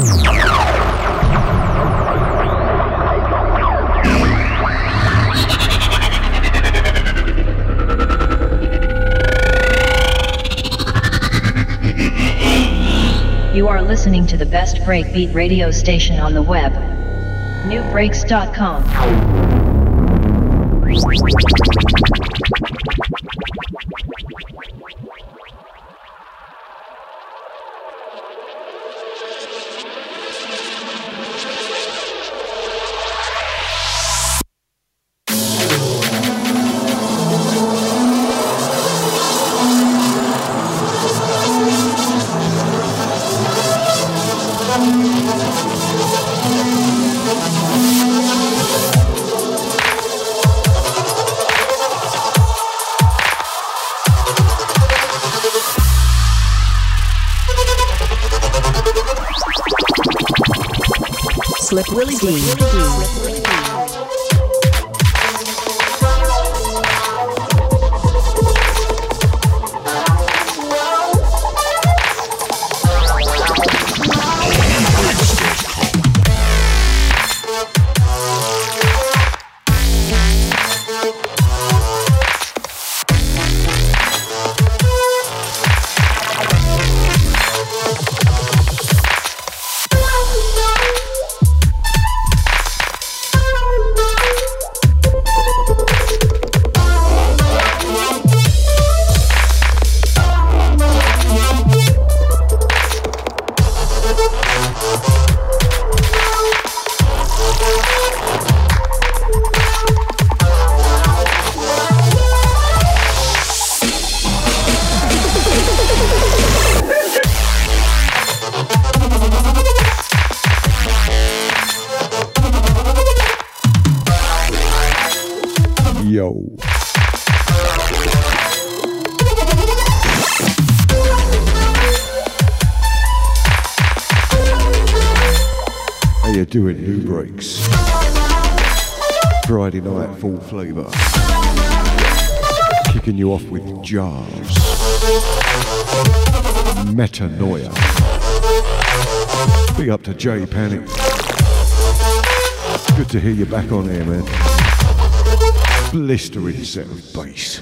You are listening to the best breakbeat radio station on the web. Nubreaks.com. jars. Metanoia. Big up to Jay Panic. Good to hear you back on air, man. Blistering set of bass.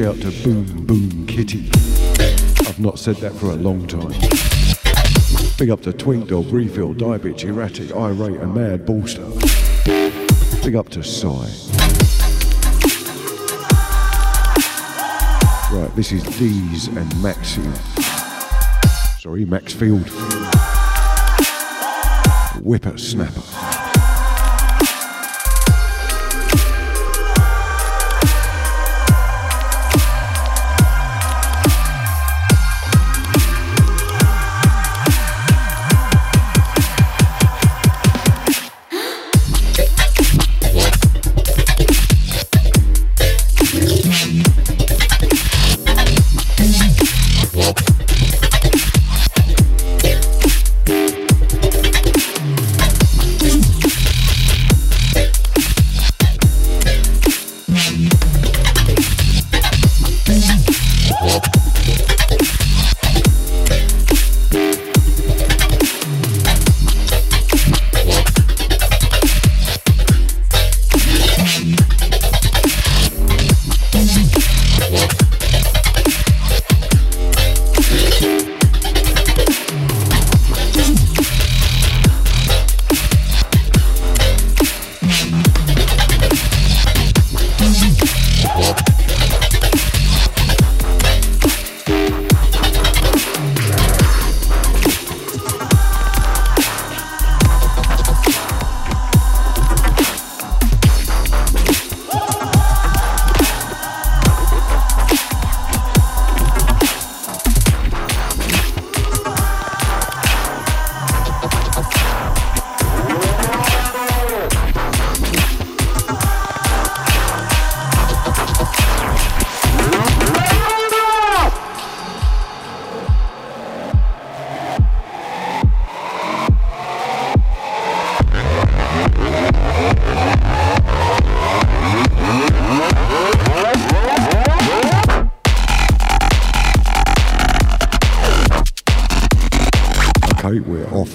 Shout to Boom Boom Kitty. I've not said that for a long time. Big up to Twink Dog, Refill, Die Bitch, Erratic, Irate, and Mad Ballster. Big up to Psy. Right, this is Dees and Maxi. Sorry, Max Field. Whipper Snapper.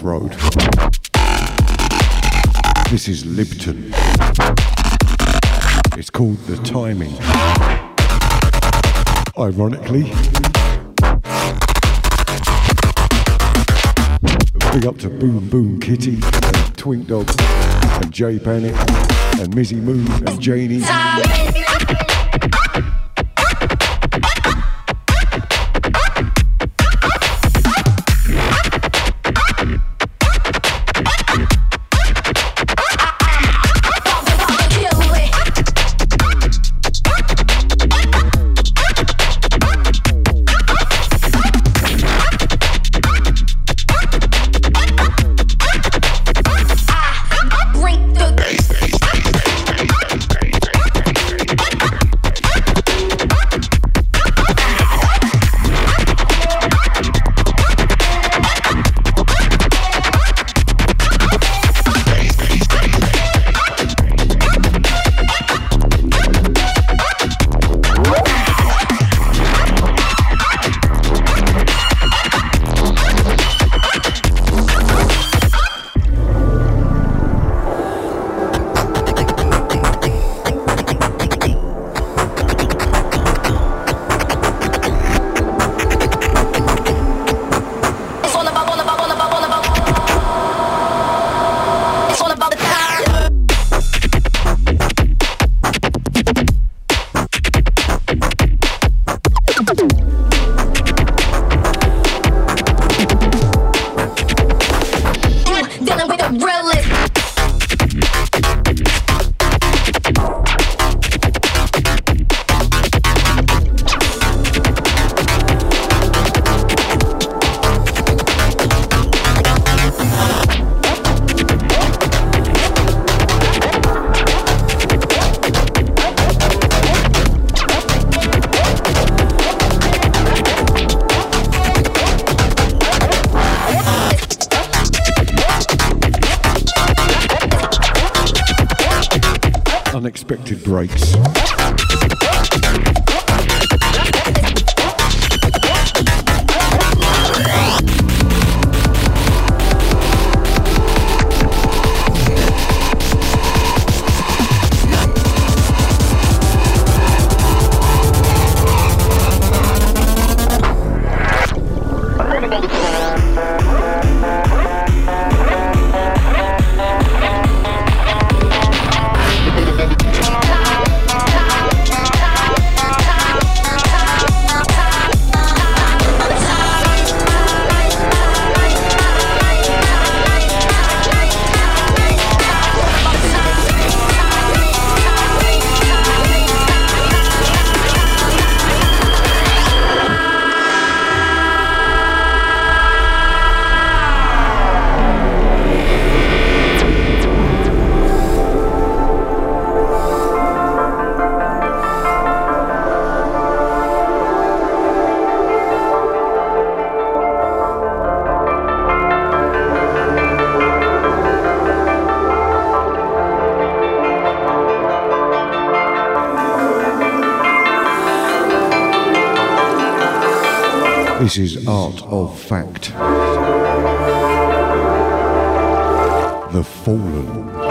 Road. This is Libton. It's called The Timing. Ironically, big up to Boom Boom Kitty, Twink Dog, and J Panic, and Mizzy Moon, and Janie. This is Art of Fact. The Fallen.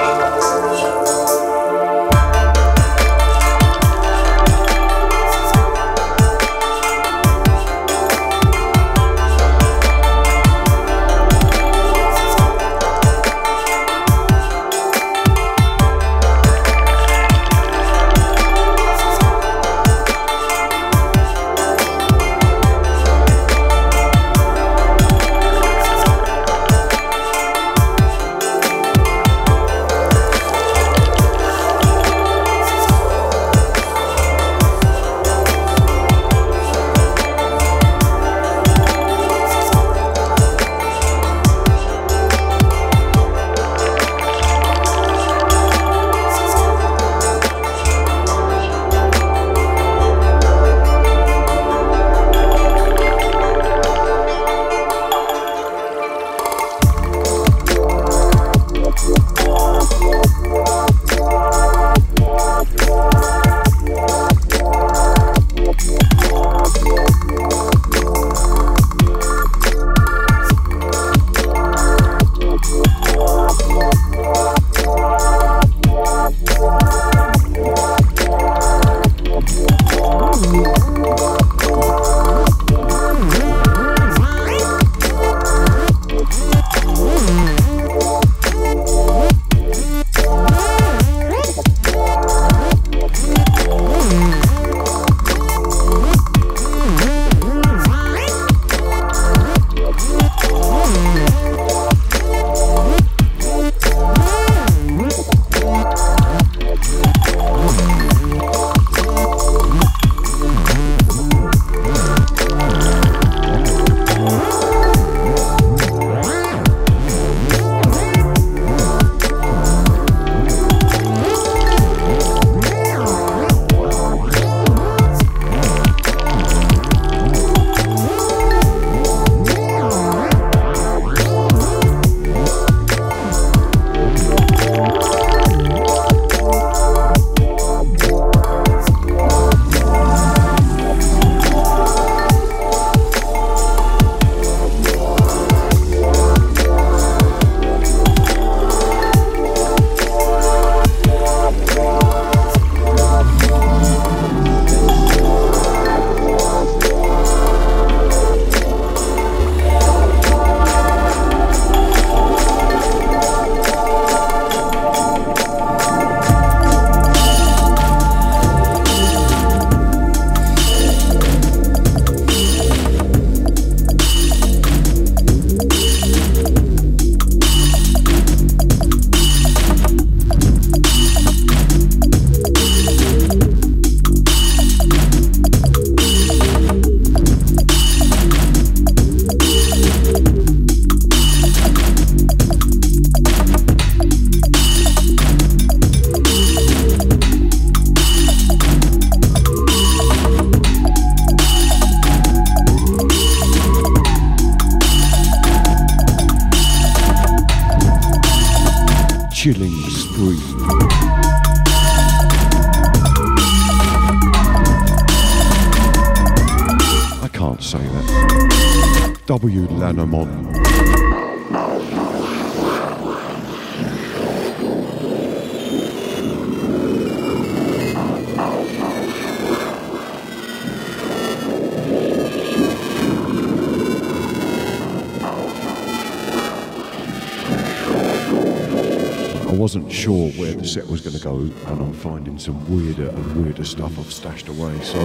And I'm finding some weirder and weirder stuff I've stashed away, so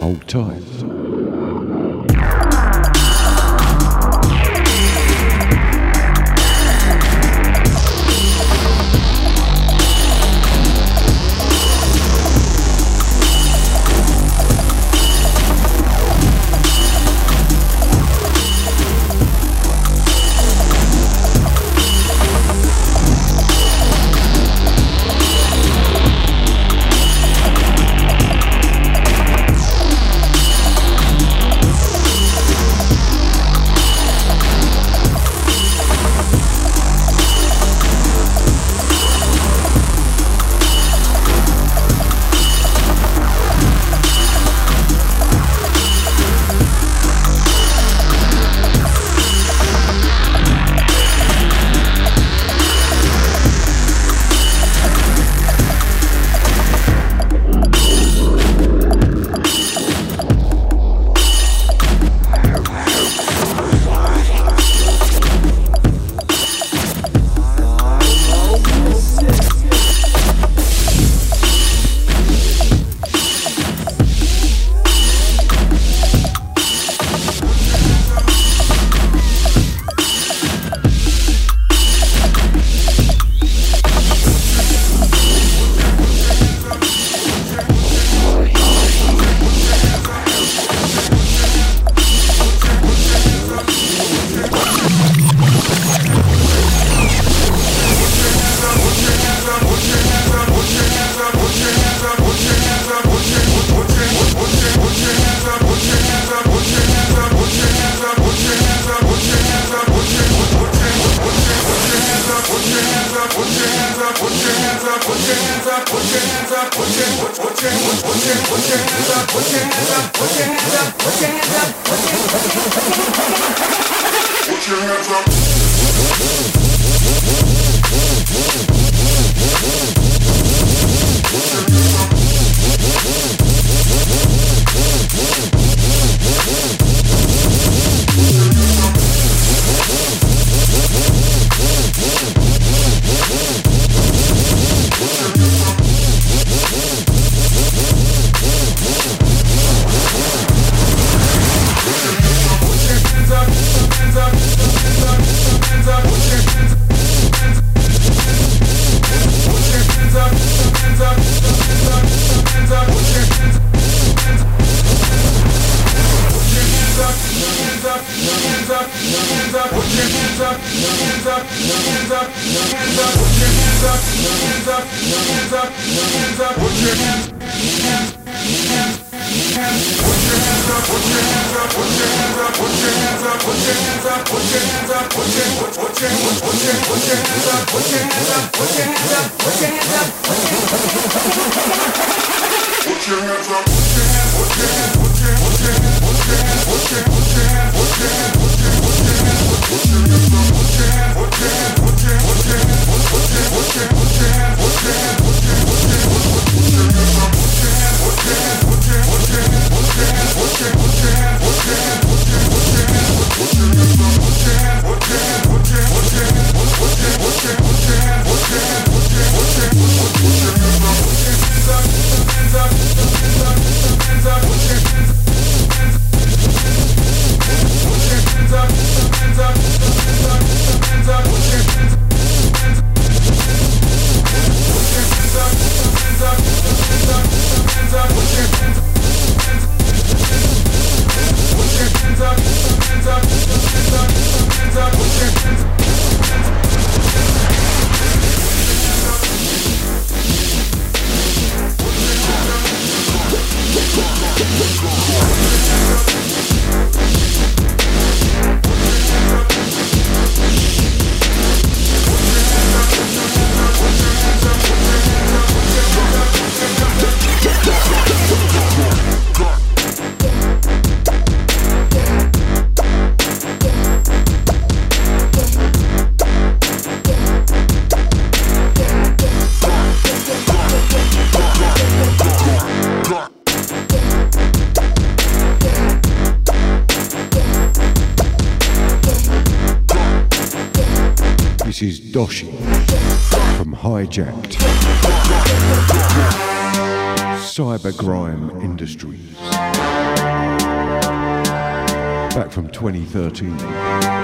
hold tight. Put your hands up. hands up, put your hands up, put your hands up, put your hands up. Let's go. Got Doshi from Hijacked. Cybergrime Industries. Back from 2013.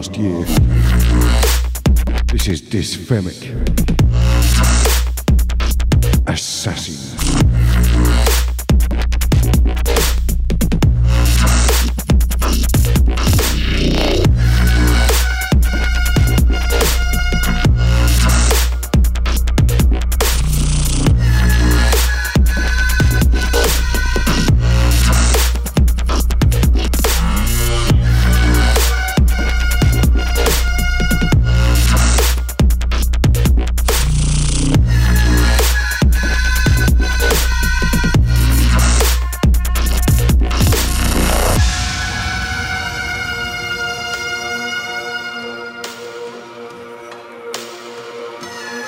Last year. This is Dysphemic.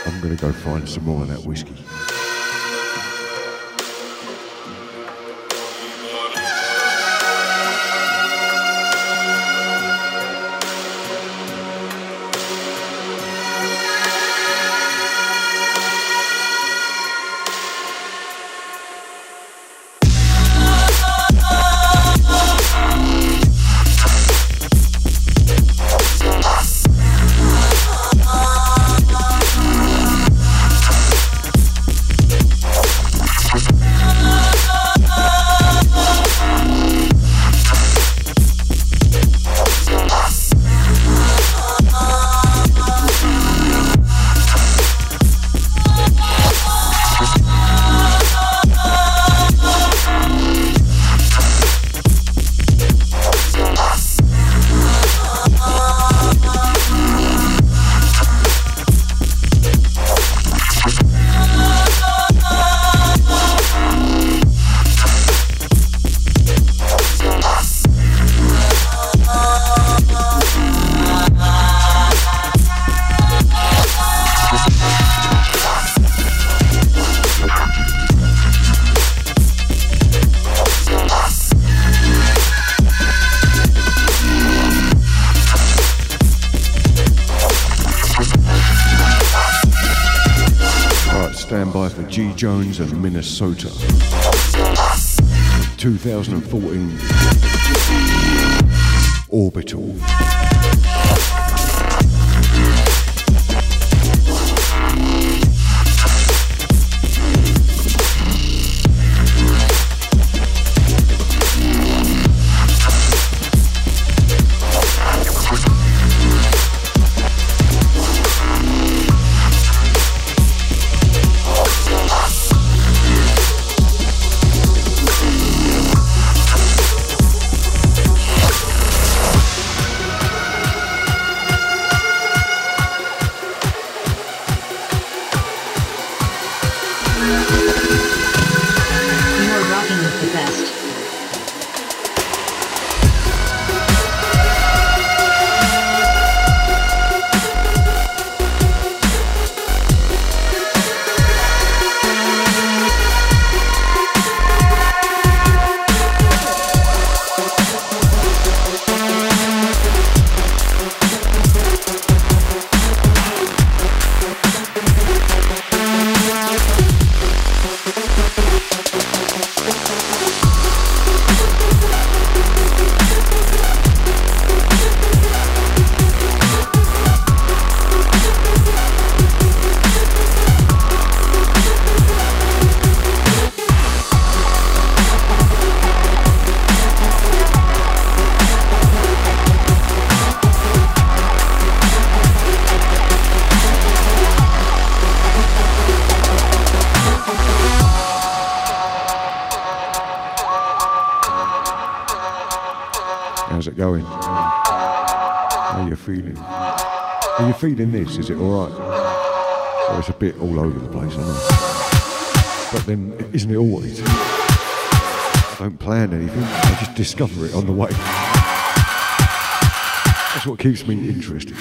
I'm going to go find some more of that whiskey. Jones of Minnesota. 2014 Orbital. Is it all right? It's a bit all over the place, I know. But then, isn't it always? I don't plan anything. I just discover it on the way. That's what keeps me interested.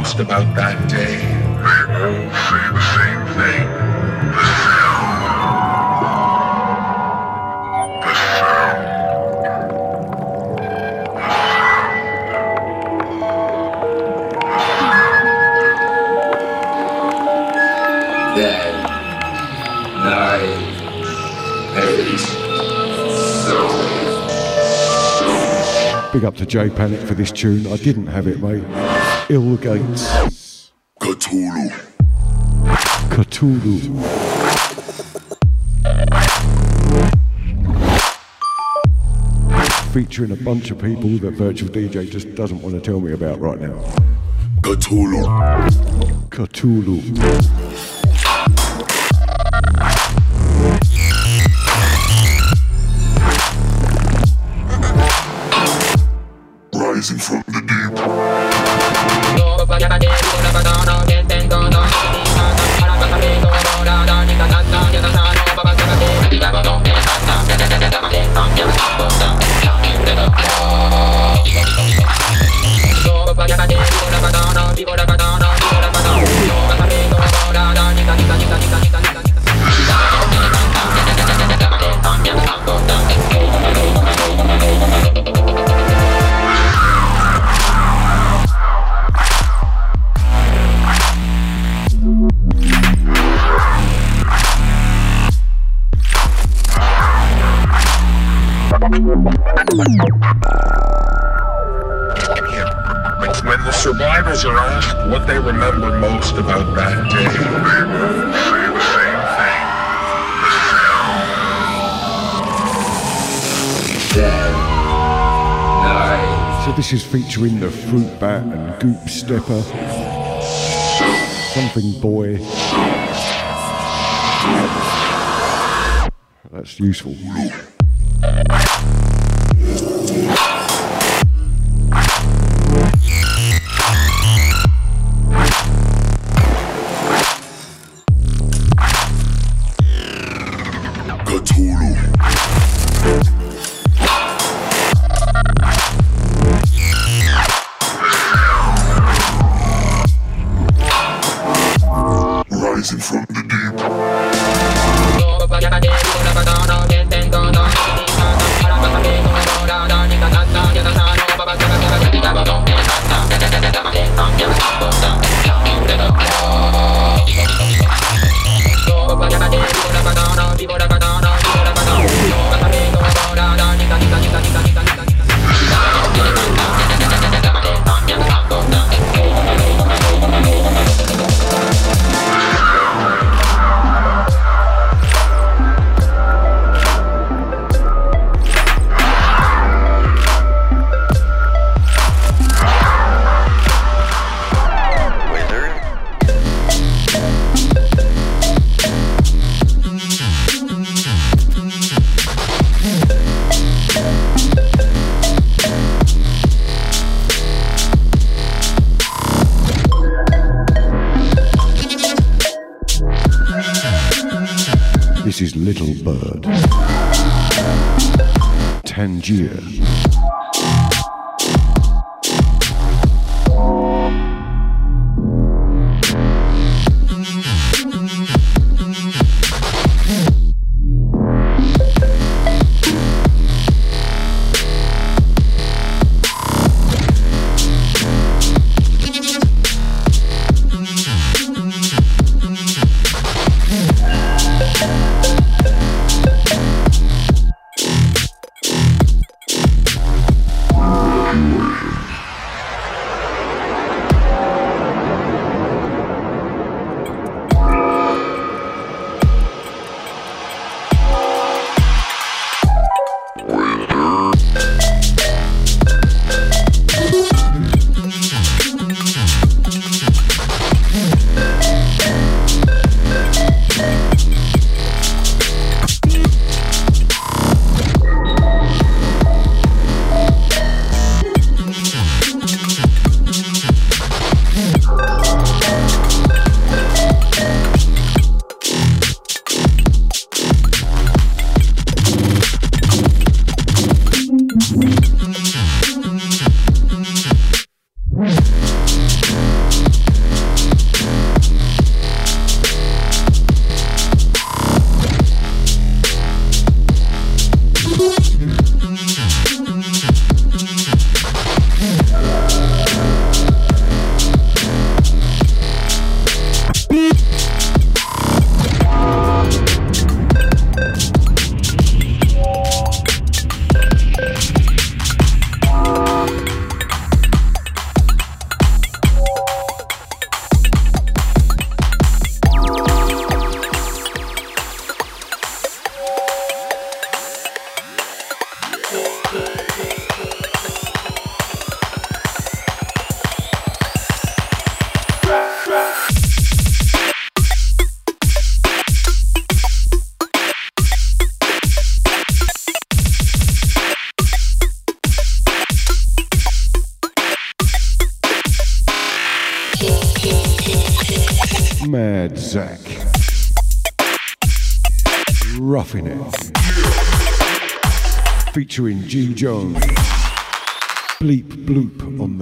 most about that day, they all say the same thing. The sound. The sound. The sound. The sound. Night. Eight. Big up to Jay Panic for this tune. I didn't have it, mate. Ill Gates. Cthulhu. Cthulhu. Featuring a bunch of people that Virtual DJ just doesn't want to tell me about right now. Cthulhu. Cthulhu. Featuring the Fruit Bat and Goop Stepper. Something Boy. That's useful.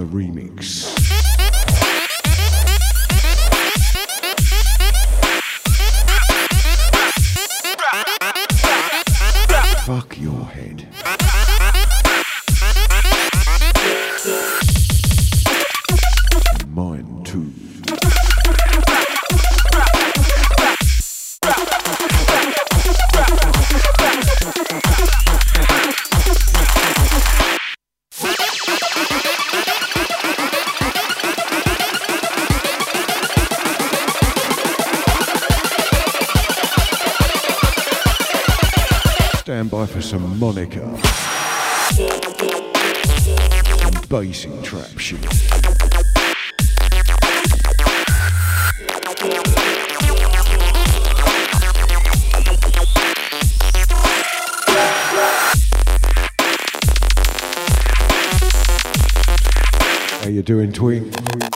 remix. to Monica. Basing trap shit. How you doing, Twink?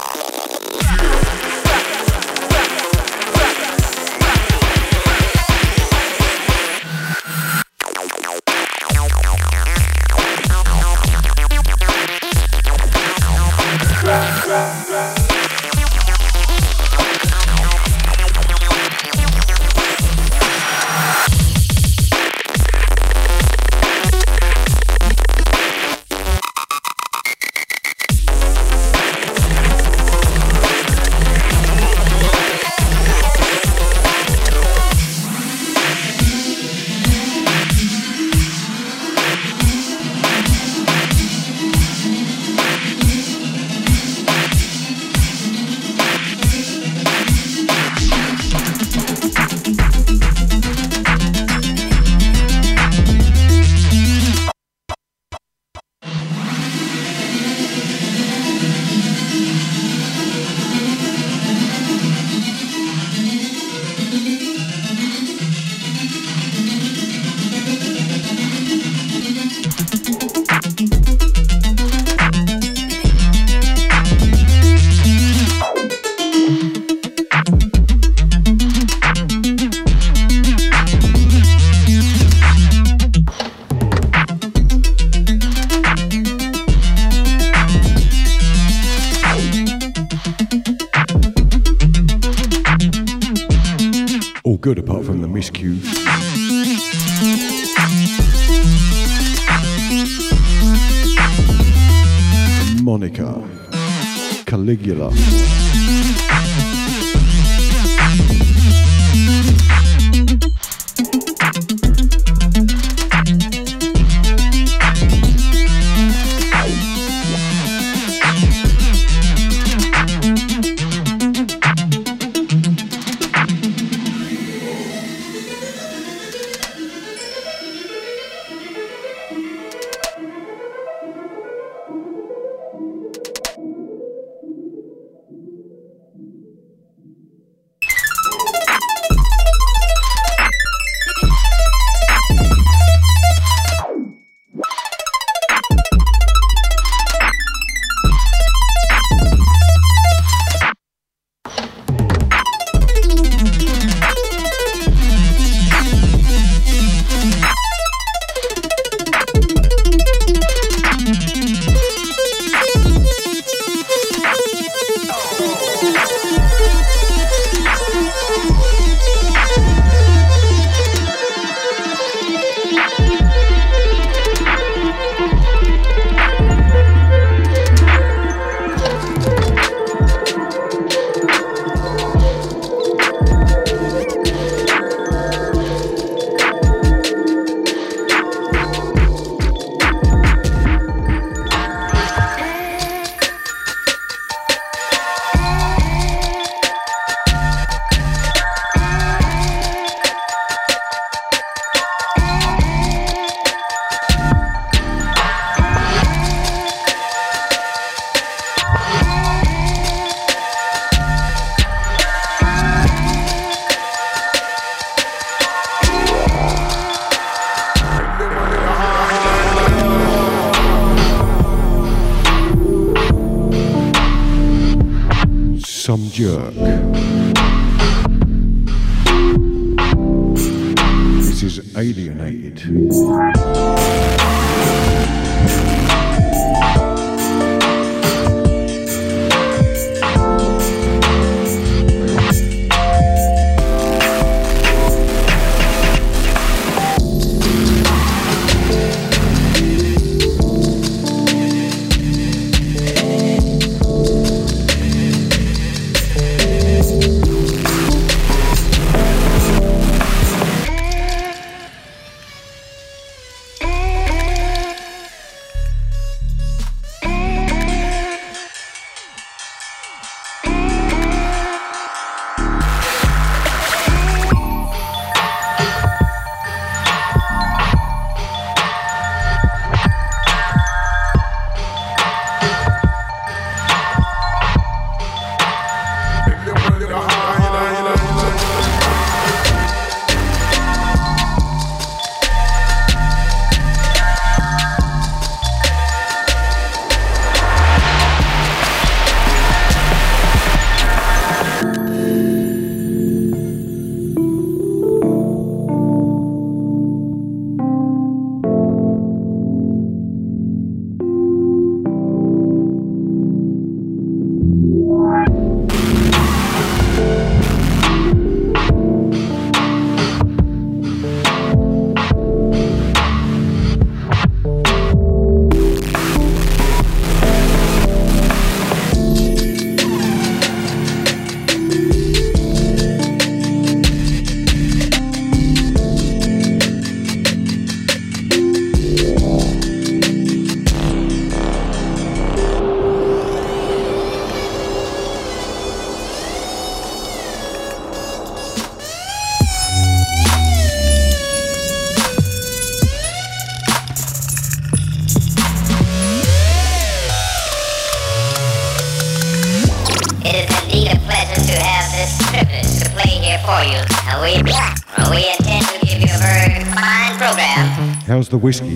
The whiskey?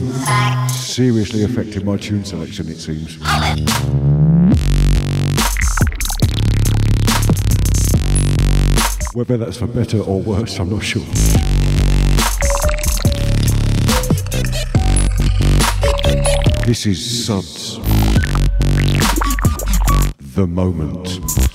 Seriously affected my tune selection, it seems. Whether that's for better or worse, I'm not sure. This is Suds. The moment.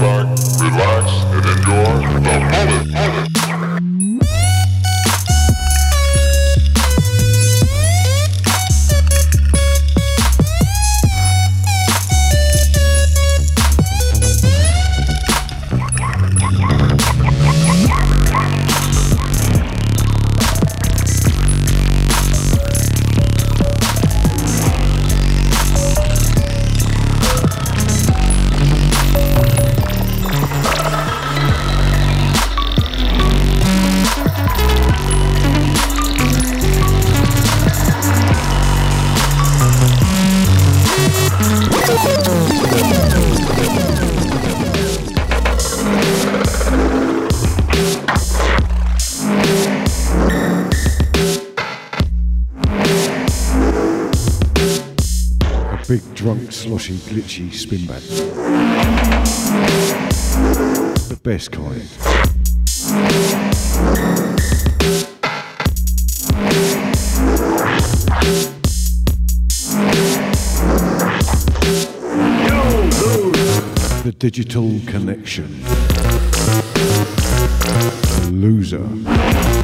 Back, relax, and enjoy the moment. Glitchy spin back. The best kind. The digital connection. Loser.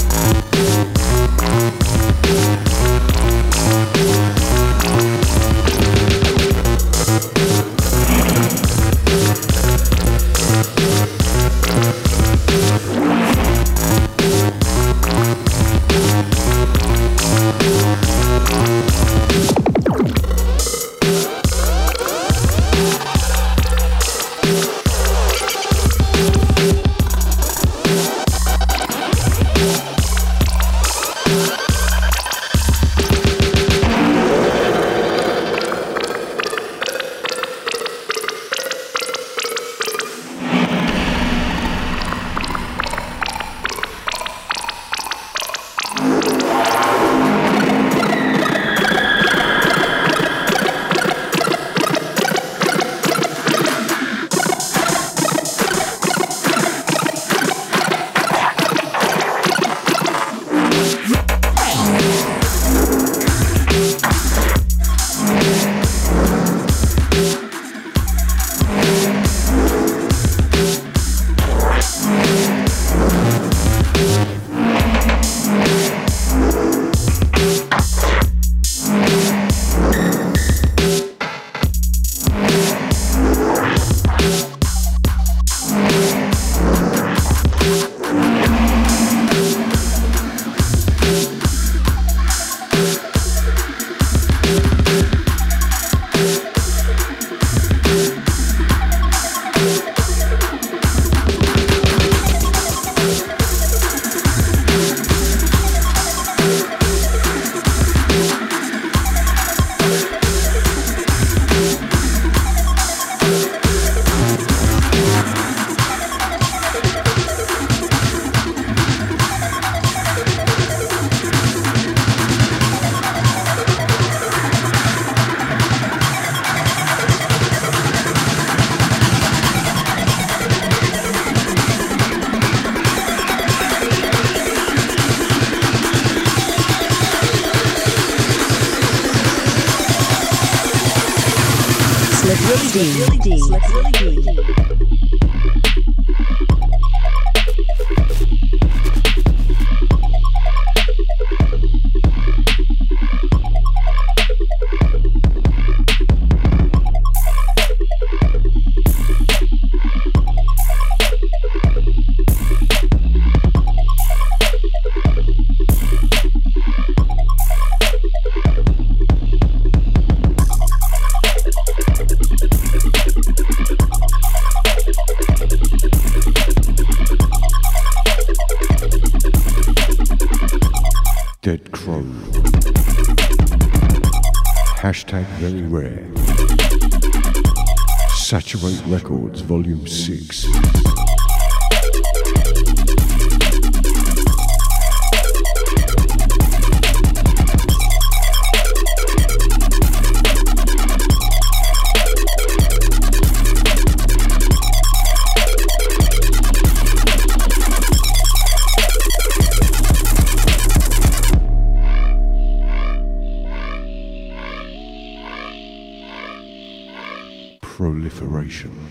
Proliferation.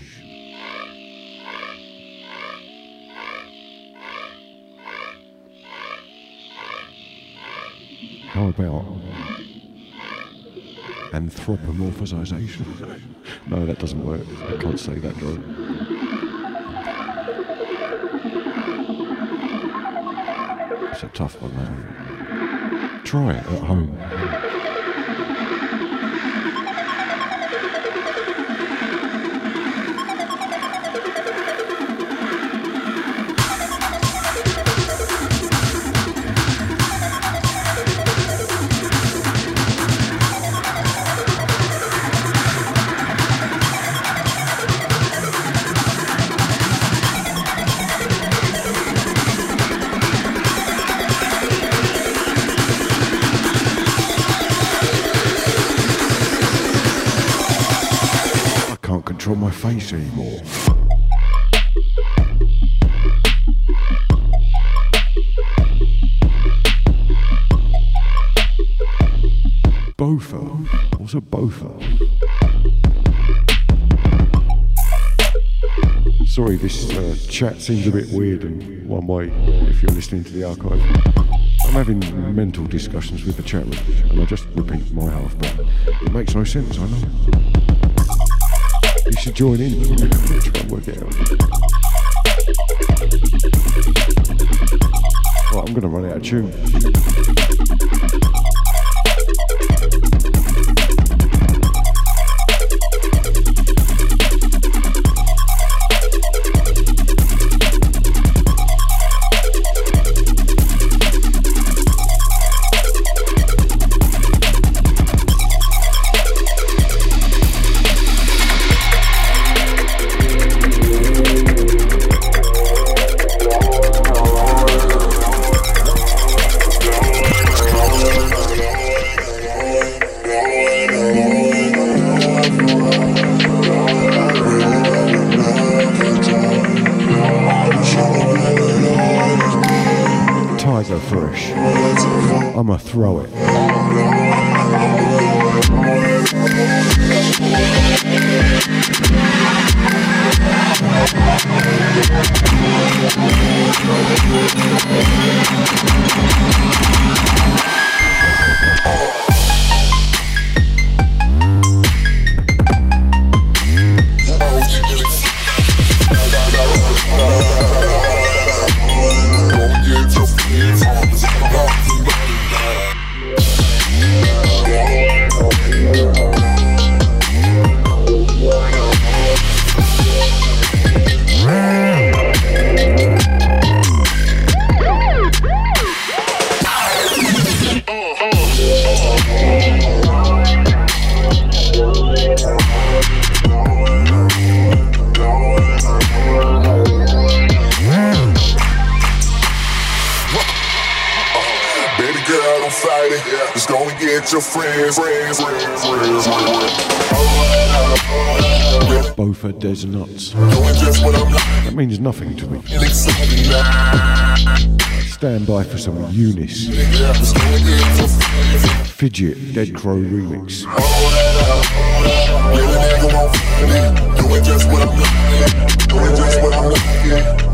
How about anthropomorphization? no, that doesn't work. I can't say that, Joe. It's a tough one, man. Try it at home. Anymore. Bofa. What's a bofa? Sorry, this uh, chat seems a bit weird in one way if you're listening to the archive. I'm having mental discussions with the chat room, and I just repeat my half, but it makes no sense, I know. Should join in. Work it out. I'm going to run out of tune. Fresh. I'ma throw it. Nothing to me. Stand by for some Eunice. Fidget Dead Crow remix. Hold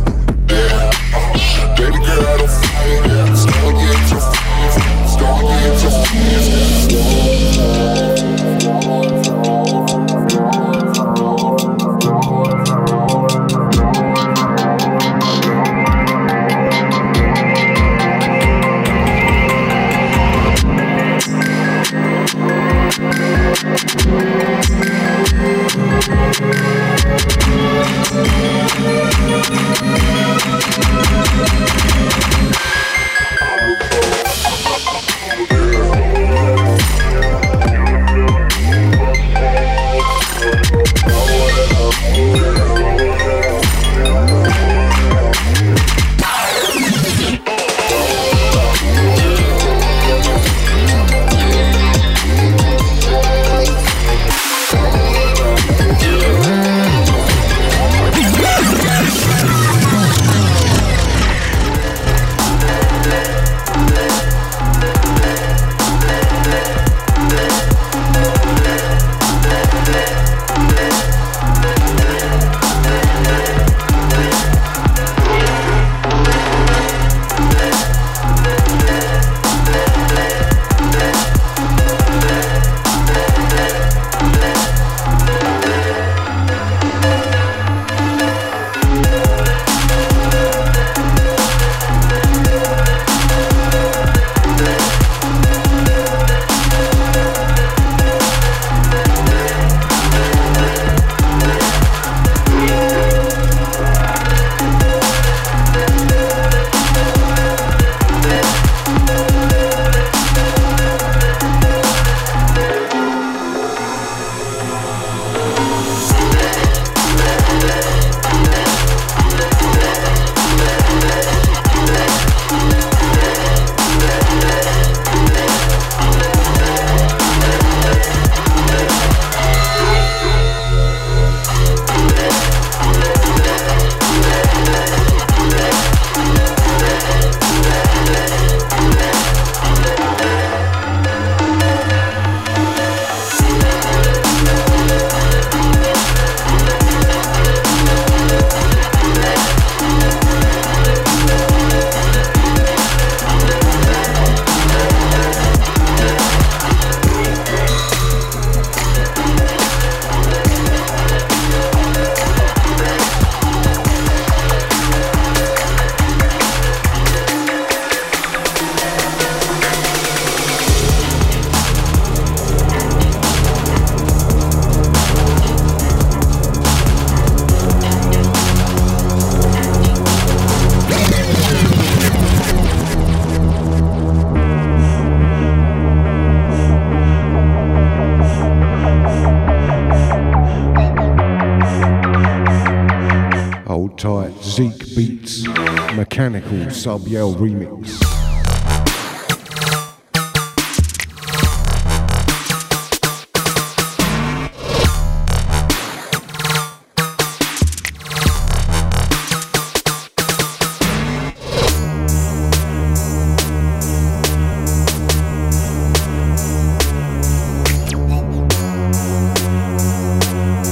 Yell remix.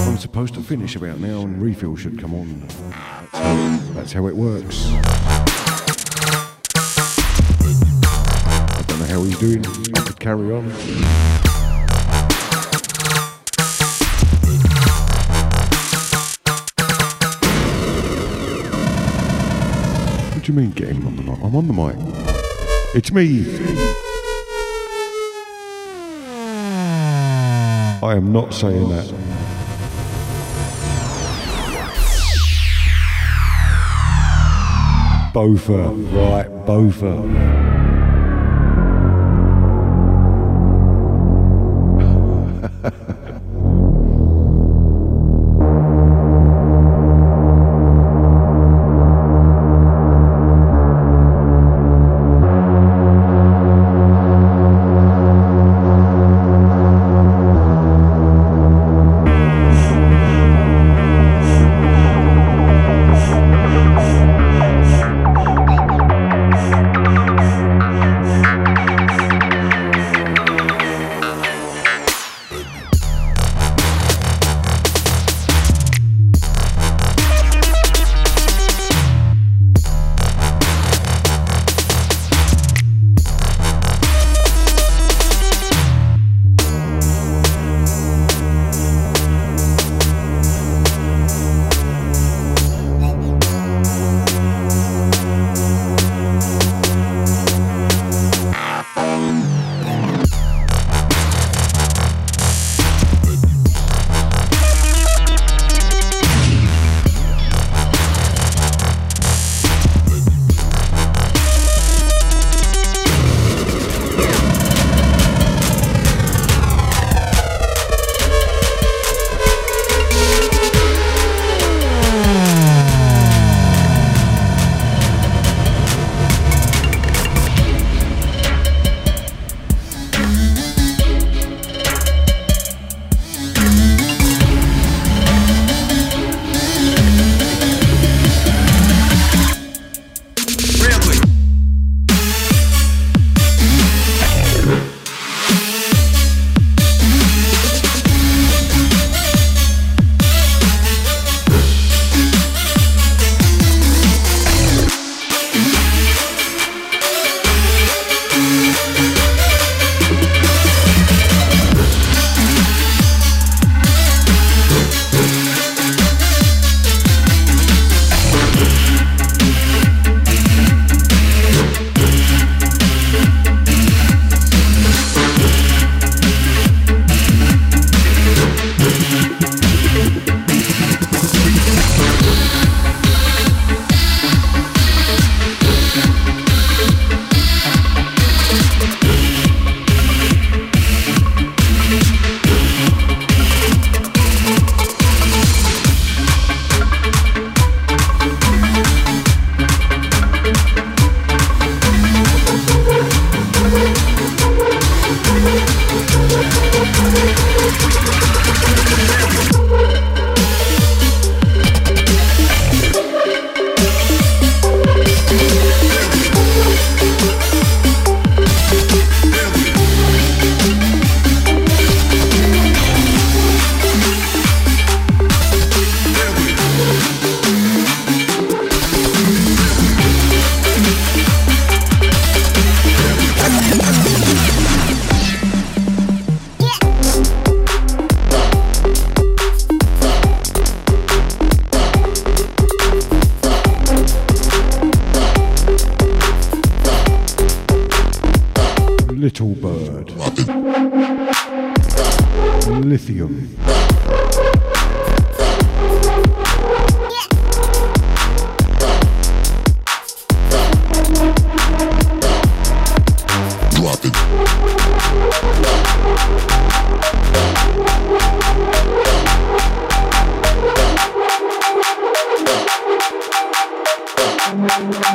I'm supposed to finish about now and refill should come on. That's how it works. How he's doing. I could carry on. What do you mean getting on the mic? I'm on the mic. It's me. I am not saying that. Bofa, right, Bofa. Yeah.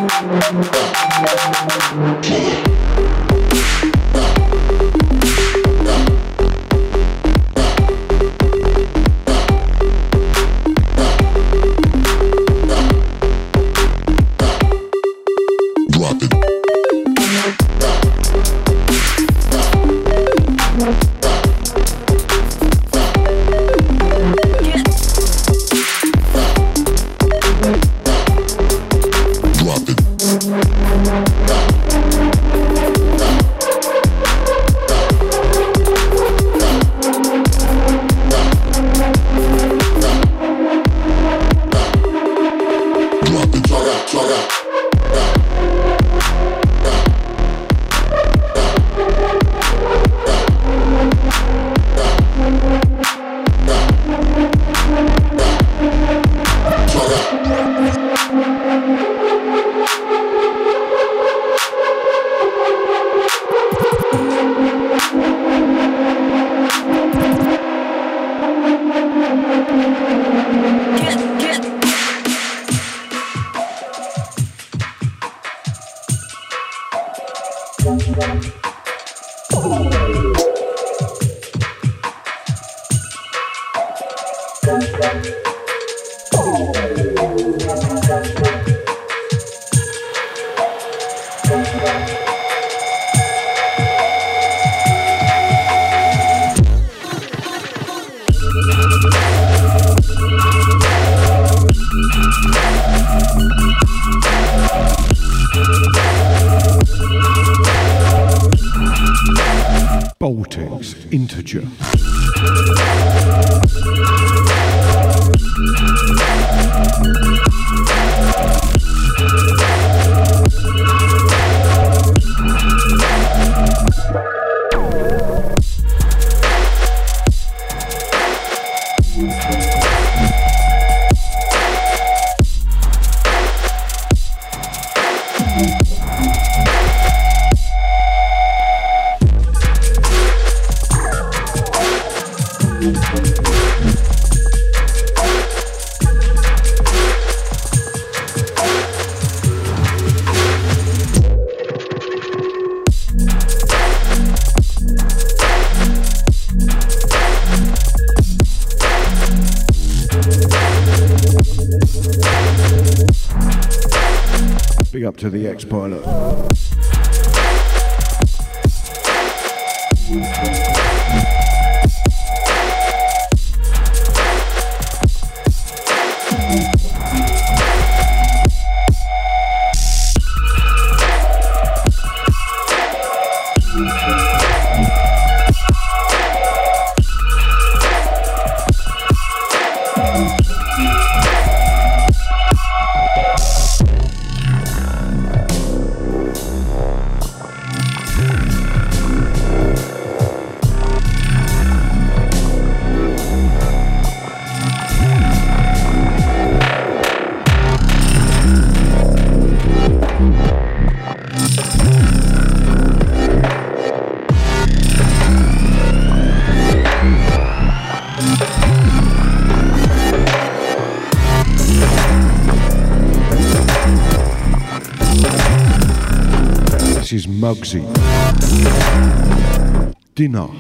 To the X-Pilot. de nós.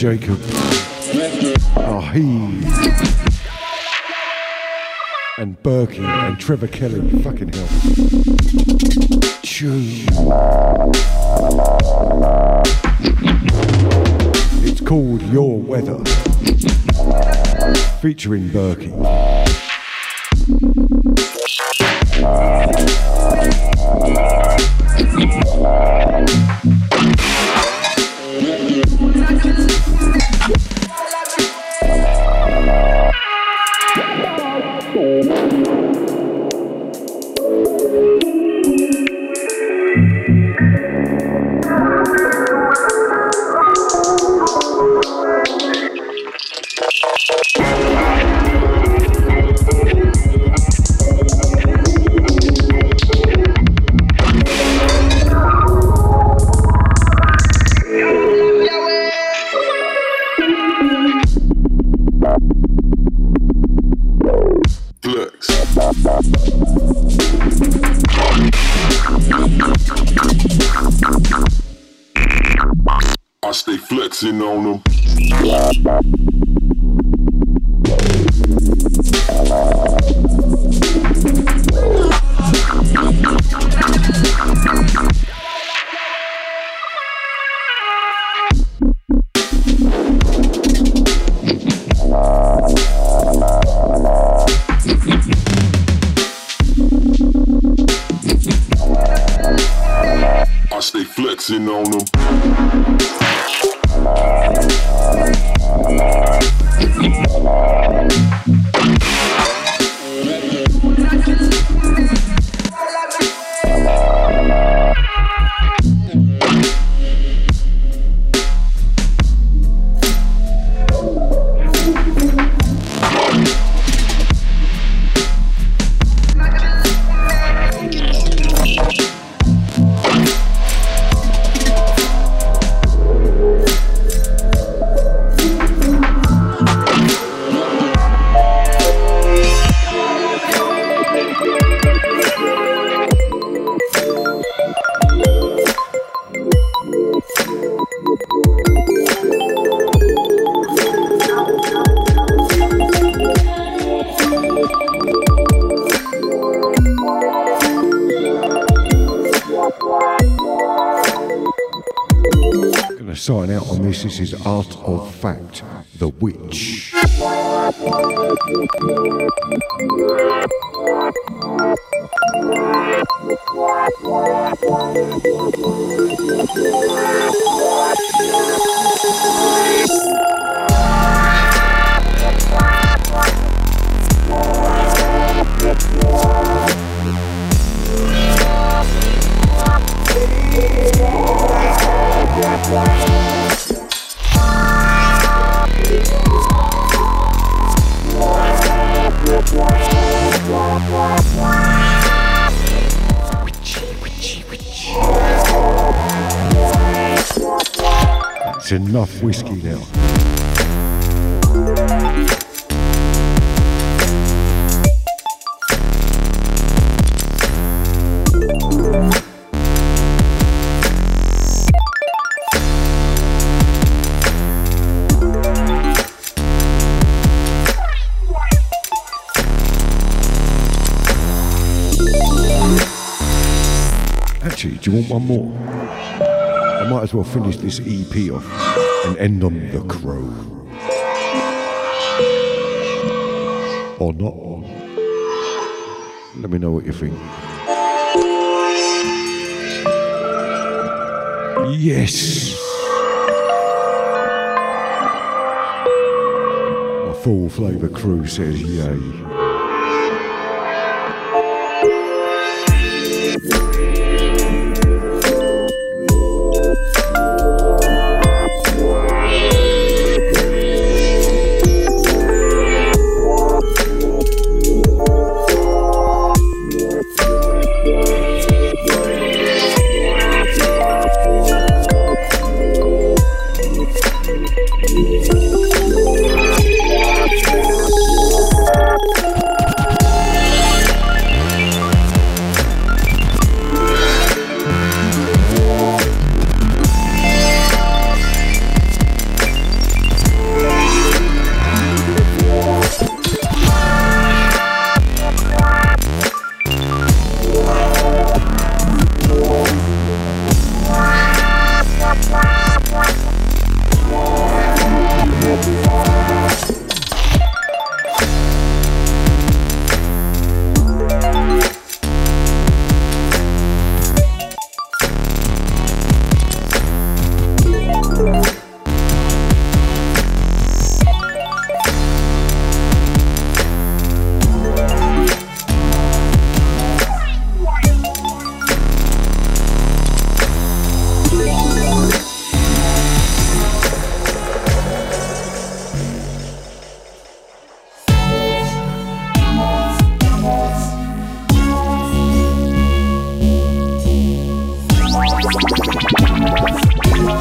Jacob. Oh, he. And Berkey and Trevor Kelly. Fucking hell. It's called Your Weather. Featuring Berkey. I stay flexing on them. Whiskey now. Actually, do you want one more? I might as well finish this EP off and end on The Crow. Or not. Let me know what you think. Yes! A full flavour crew says yay.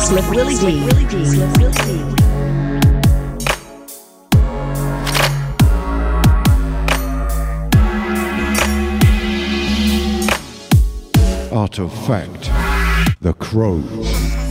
Slick Willy Dee. Slick Willy Dee. Art of fact, the crows.